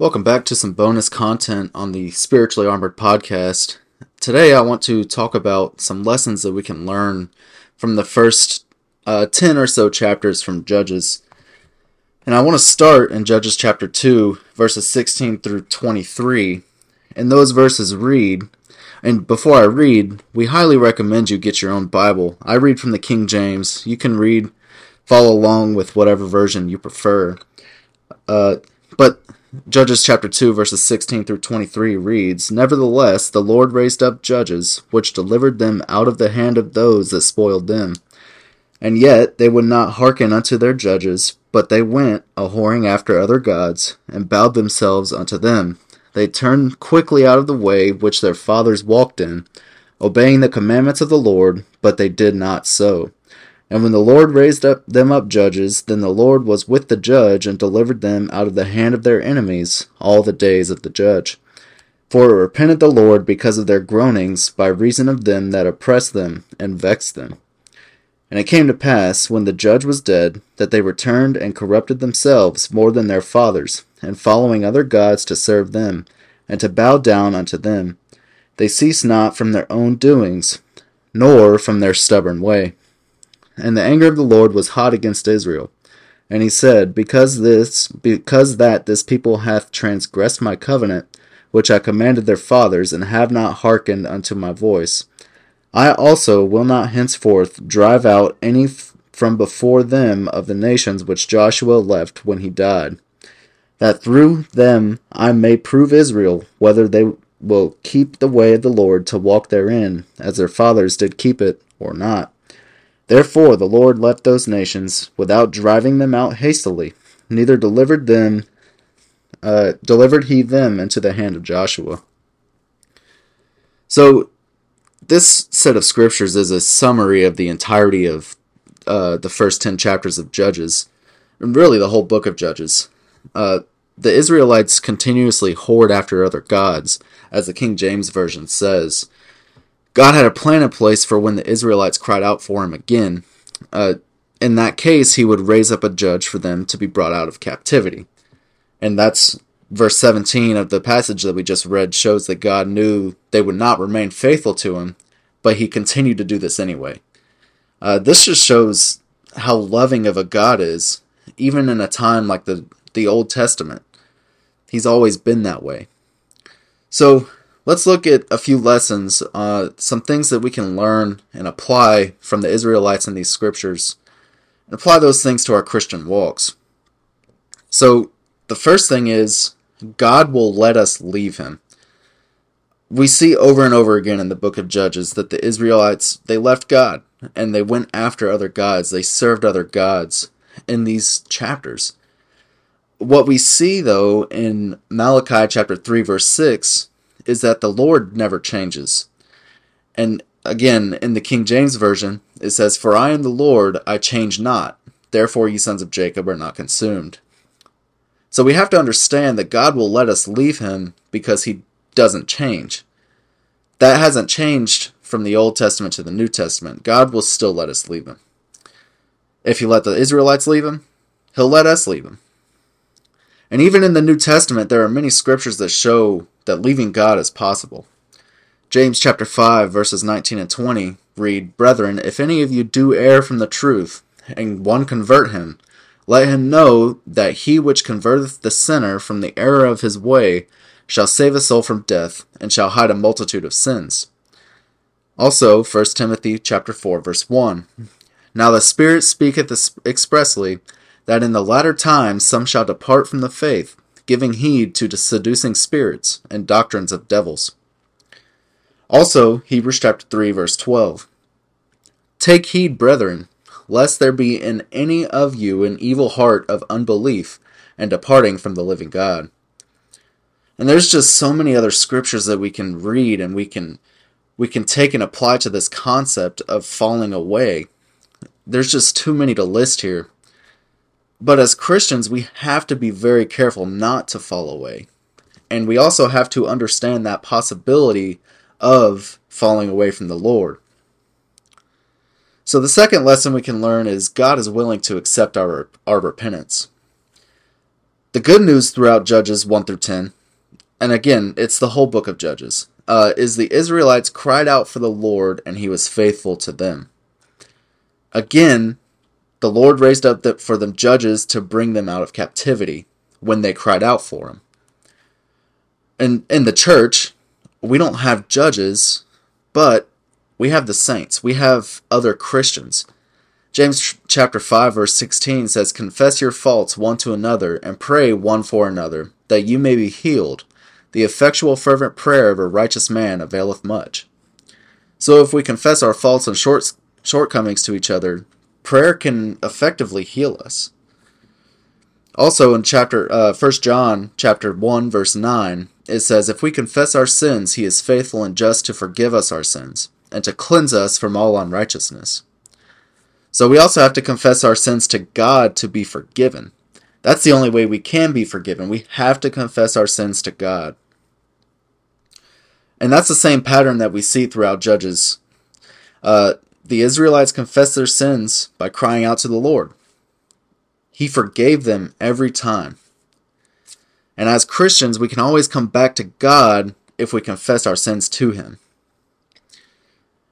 Welcome back to some bonus content on the Spiritually Armored podcast. Today, I want to talk about some lessons that we can learn from the first uh, 10 or so chapters from Judges. And I want to start in Judges chapter 2, verses 16 through 23. And those verses read, and before I read, we highly recommend you get your own Bible. I read from the King James. You can read, follow along with whatever version you prefer. Uh, but Judges chapter 2 verses 16 through 23 reads, Nevertheless, the Lord raised up judges, which delivered them out of the hand of those that spoiled them. And yet they would not hearken unto their judges, but they went a whoring after other gods, and bowed themselves unto them. They turned quickly out of the way which their fathers walked in, obeying the commandments of the Lord, but they did not so. And when the Lord raised up them up judges, then the Lord was with the judge, and delivered them out of the hand of their enemies all the days of the judge. For it repented the Lord because of their groanings, by reason of them that oppressed them and vexed them. And it came to pass, when the judge was dead, that they returned and corrupted themselves more than their fathers, and following other gods to serve them, and to bow down unto them. They ceased not from their own doings, nor from their stubborn way. And the anger of the Lord was hot against Israel. And he said, Because this, because that this people hath transgressed my covenant, which I commanded their fathers, and have not hearkened unto my voice, I also will not henceforth drive out any f- from before them of the nations which Joshua left when he died, that through them I may prove Israel whether they will keep the way of the Lord to walk therein, as their fathers did keep it, or not. Therefore the Lord left those nations without driving them out hastily, neither delivered them uh, delivered he them into the hand of Joshua. So this set of scriptures is a summary of the entirety of uh, the first ten chapters of Judges, and really the whole book of Judges. Uh, the Israelites continuously whored after other gods, as the King James Version says, God had a plan in place for when the Israelites cried out for him again. Uh, in that case, he would raise up a judge for them to be brought out of captivity. And that's verse 17 of the passage that we just read shows that God knew they would not remain faithful to him, but he continued to do this anyway. Uh, this just shows how loving of a God is, even in a time like the, the Old Testament. He's always been that way. So, let's look at a few lessons, uh, some things that we can learn and apply from the Israelites in these scriptures, and apply those things to our Christian walks. So, the first thing is God will let us leave him. We see over and over again in the book of Judges that the Israelites they left God and they went after other gods. They served other gods in these chapters. What we see though in Malachi chapter 3 verse 6 is that the Lord never changes. And again, in the King James Version, it says, For I am the Lord, I change not. Therefore, ye sons of Jacob are not consumed. So we have to understand that God will let us leave him because he doesn't change. That hasn't changed from the Old Testament to the New Testament. God will still let us leave him. If he let the Israelites leave him, he'll let us leave him. And even in the New Testament, there are many scriptures that show that leaving God is possible. James chapter 5 verses 19 and 20 read, Brethren, if any of you do err from the truth, and one convert him, let him know that he which converteth the sinner from the error of his way shall save a soul from death, and shall hide a multitude of sins. Also, 1 Timothy chapter 4 verse 1. Now the Spirit speaketh expressly that in the latter times some shall depart from the faith, giving heed to seducing spirits and doctrines of devils. Also, Hebrews chapter 3 verse 12. Take heed, brethren, lest there be in any of you an evil heart of unbelief and departing from the living God. And there's just so many other scriptures that we can read and we can we can take and apply to this concept of falling away. There's just too many to list here. But as Christians, we have to be very careful not to fall away. And we also have to understand that possibility of falling away from the Lord. So the second lesson we can learn is God is willing to accept our, our repentance. The good news throughout Judges 1 through 10, and again, it's the whole book of Judges, uh, is the Israelites cried out for the Lord and he was faithful to them. Again, the Lord raised up the, for them judges to bring them out of captivity when they cried out for him. And in the church, we don't have judges, but we have the saints. We have other Christians. James chapter 5 verse 16 says, "Confess your faults one to another and pray one for another, that you may be healed. The effectual fervent prayer of a righteous man availeth much." So if we confess our faults and short, shortcomings to each other, prayer can effectively heal us. Also in chapter uh, 1 John chapter 1 verse 9, it says, If we confess our sins, he is faithful and just to forgive us our sins, and to cleanse us from all unrighteousness. So we also have to confess our sins to God to be forgiven. That's the only way we can be forgiven. We have to confess our sins to God. And that's the same pattern that we see throughout Judges. Uh, the Israelites confessed their sins by crying out to the Lord. He forgave them every time. And as Christians, we can always come back to God if we confess our sins to Him.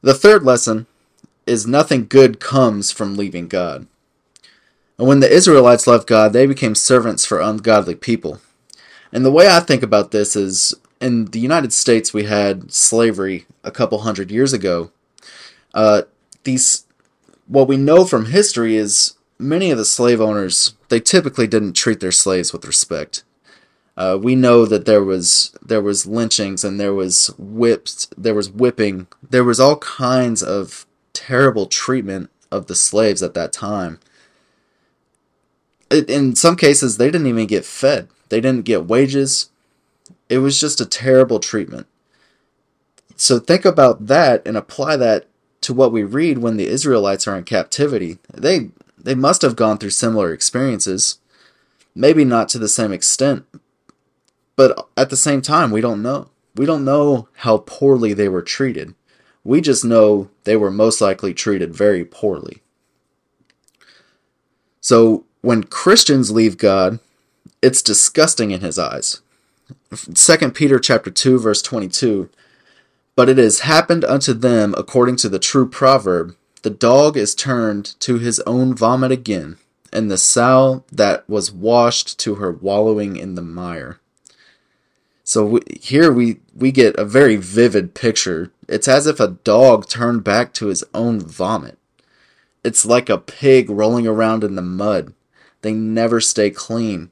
The third lesson is nothing good comes from leaving God. And when the Israelites left God, they became servants for ungodly people. And the way I think about this is in the United States, we had slavery a couple hundred years ago. Uh, these, what we know from history is many of the slave owners, they typically didn't treat their slaves with respect. Uh, we know that there was there was lynchings and there was whips, there was whipping, there was all kinds of terrible treatment of the slaves at that time. It, in some cases, they didn't even get fed. They didn't get wages. It was just a terrible treatment. So think about that and apply that to what we read when the Israelites are in captivity. They they must have gone through similar experiences. Maybe not to the same extent, but at the same time, we don't know. We don't know how poorly they were treated. We just know they were most likely treated very poorly. So when Christians leave God, it's disgusting in his eyes. 2 Peter chapter 2 verse 22 But it has happened unto them according to the true proverb the dog is turned to his own vomit again and the sow that was washed to her wallowing in the mire so we, here we we get a very vivid picture. It's as if a dog turned back to his own vomit. It's like a pig rolling around in the mud. They never stay clean.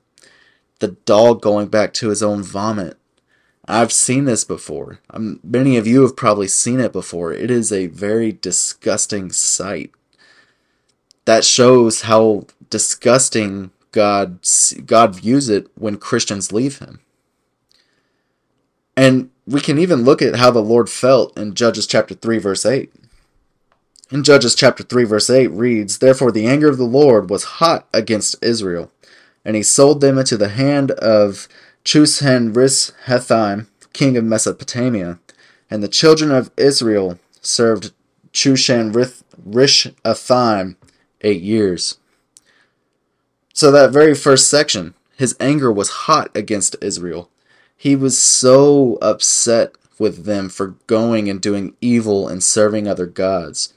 The dog going back to his own vomit. I've seen this before. Um, many of you have probably seen it before. It is a very disgusting sight. That shows how disgusting God God views it when Christians leave him. And we can even look at how the Lord felt in Judges chapter 3 verse 8. In Judges chapter 3 verse 8 reads, Therefore the anger of the Lord was hot against Israel, and he sold them into the hand of Chushan Rishathaim, king of Mesopotamia, and the children of Israel served Chushan Rishathaim eight years. So that very first section, his anger was hot against Israel. He was so upset with them for going and doing evil and serving other gods.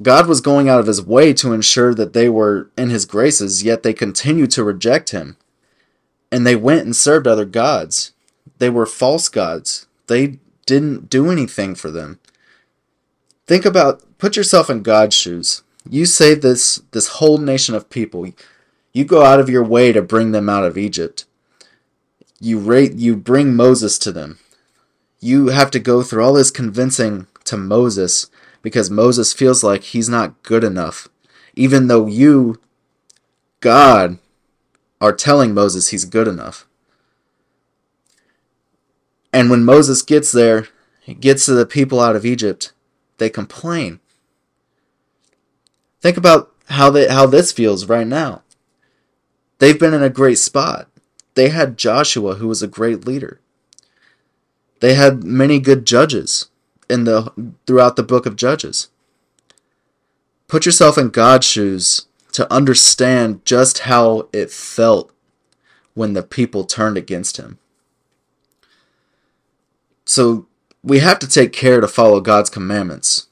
God was going out of his way to ensure that they were in his graces, yet they continued to reject him. And they went and served other gods. They were false gods. They didn't do anything for them. Think about put yourself in God's shoes. You save this this whole nation of people. You go out of your way to bring them out of Egypt you rate you bring Moses to them. You have to go through all this convincing to Moses because Moses feels like he's not good enough. Even though you, God, are telling Moses he's good enough. And when Moses gets there, he gets to the people out of Egypt, they complain. Think about how they how this feels right now. They've been in a great spot. They had Joshua, who was a great leader. They had many good judges in the throughout the book of Judges. Put yourself in God's shoes to understand just how it felt when the people turned against him. So we have to take care to follow God's commandments.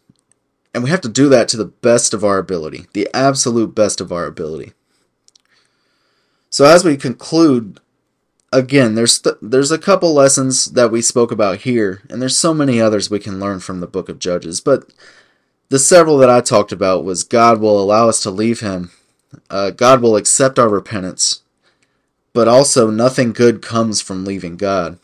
And we have to do that to the best of our ability, the absolute best of our ability. So as we conclude, again, there's th- there's a couple lessons that we spoke about here, and there's so many others we can learn from the book of Judges, but the several that I talked about was God will allow us to leave him. Uh, God will accept our repentance, but also nothing good comes from leaving God.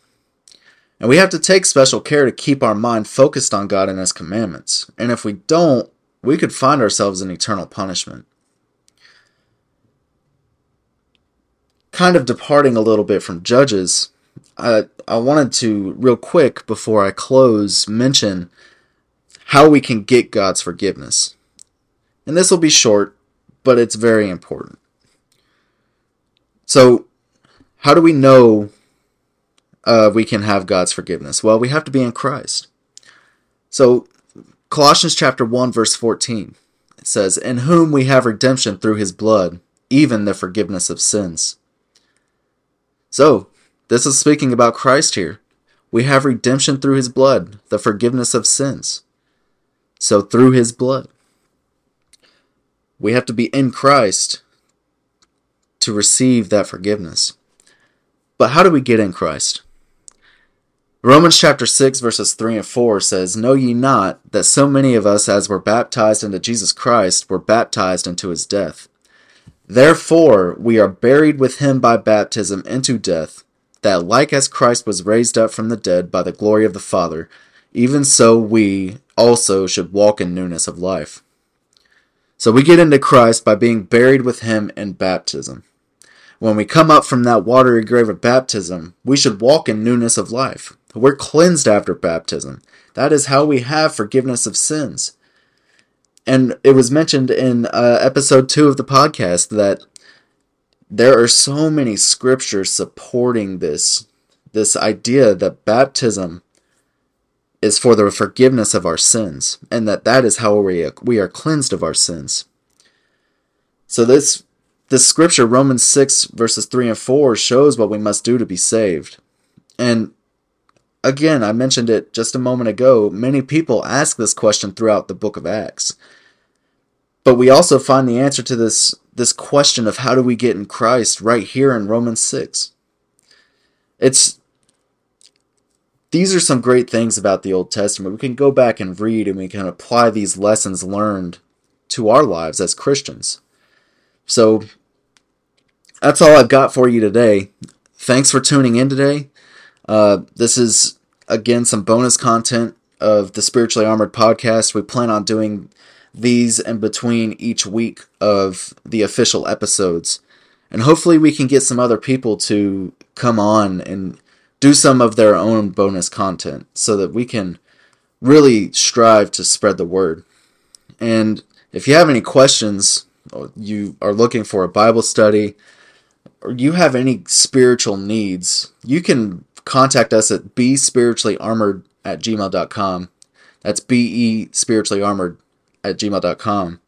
And we have to take special care to keep our mind focused on God and His commandments. And if we don't, we could find ourselves in eternal punishment. Kind of departing a little bit from Judges, I, I wanted to, real quick, before I close, mention how we can get God's forgiveness. And this will be short, but it's very important. So, how do we know uh, we can have God's forgiveness? Well, we have to be in Christ. So, Colossians chapter 1 verse 14 it says, "In whom we have redemption through his blood, even the forgiveness of sins." So, this is speaking about Christ here. We have redemption through his blood, the forgiveness of sins. So, through his blood, we have to be in Christ to receive that forgiveness. But how do we get in Christ? Romans chapter 6, verses 3 and 4 says, Know ye not that so many of us as were baptized into Jesus Christ were baptized into his death? Therefore we are buried with him by baptism into death, that like as Christ was raised up from the dead by the glory of the Father, even so we also should walk in newness of life. So we get into Christ by being buried with him in baptism. When we come up from that watery grave of baptism, we should walk in newness of life. We're cleansed after baptism. That is how we have forgiveness of sins. And it was mentioned in uh, episode two of the podcast that there are so many scriptures supporting this this idea that baptism is for the forgiveness of our sins and that that is how we we are cleansed of our sins. So this this scripture Romans 6 verses 3 and 4 shows what we must do to be saved. And again, I mentioned it just a moment ago, many people ask this question throughout the book of Acts. But we also find the answer to this this question of how do we get in Christ right here in Romans 6. It's these are some great things about the Old Testament. We can go back and read and we can apply these lessons learned to our lives as Christians. So that's all I've got for you today. Thanks for tuning in today. Uh, this is, again, some bonus content of the Spiritually Armored podcast. We plan on doing these in between each week of the official episodes. And hopefully, we can get some other people to come on and do some of their own bonus content so that we can really strive to spread the word. And if you have any questions, uh, you are looking for a Bible study, or you have any spiritual needs, you can contact us at be spiritually armored at gmail.com. That's be spiritually armored at gmail.com.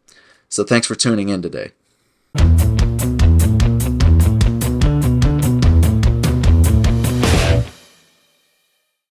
So thanks for tuning in today.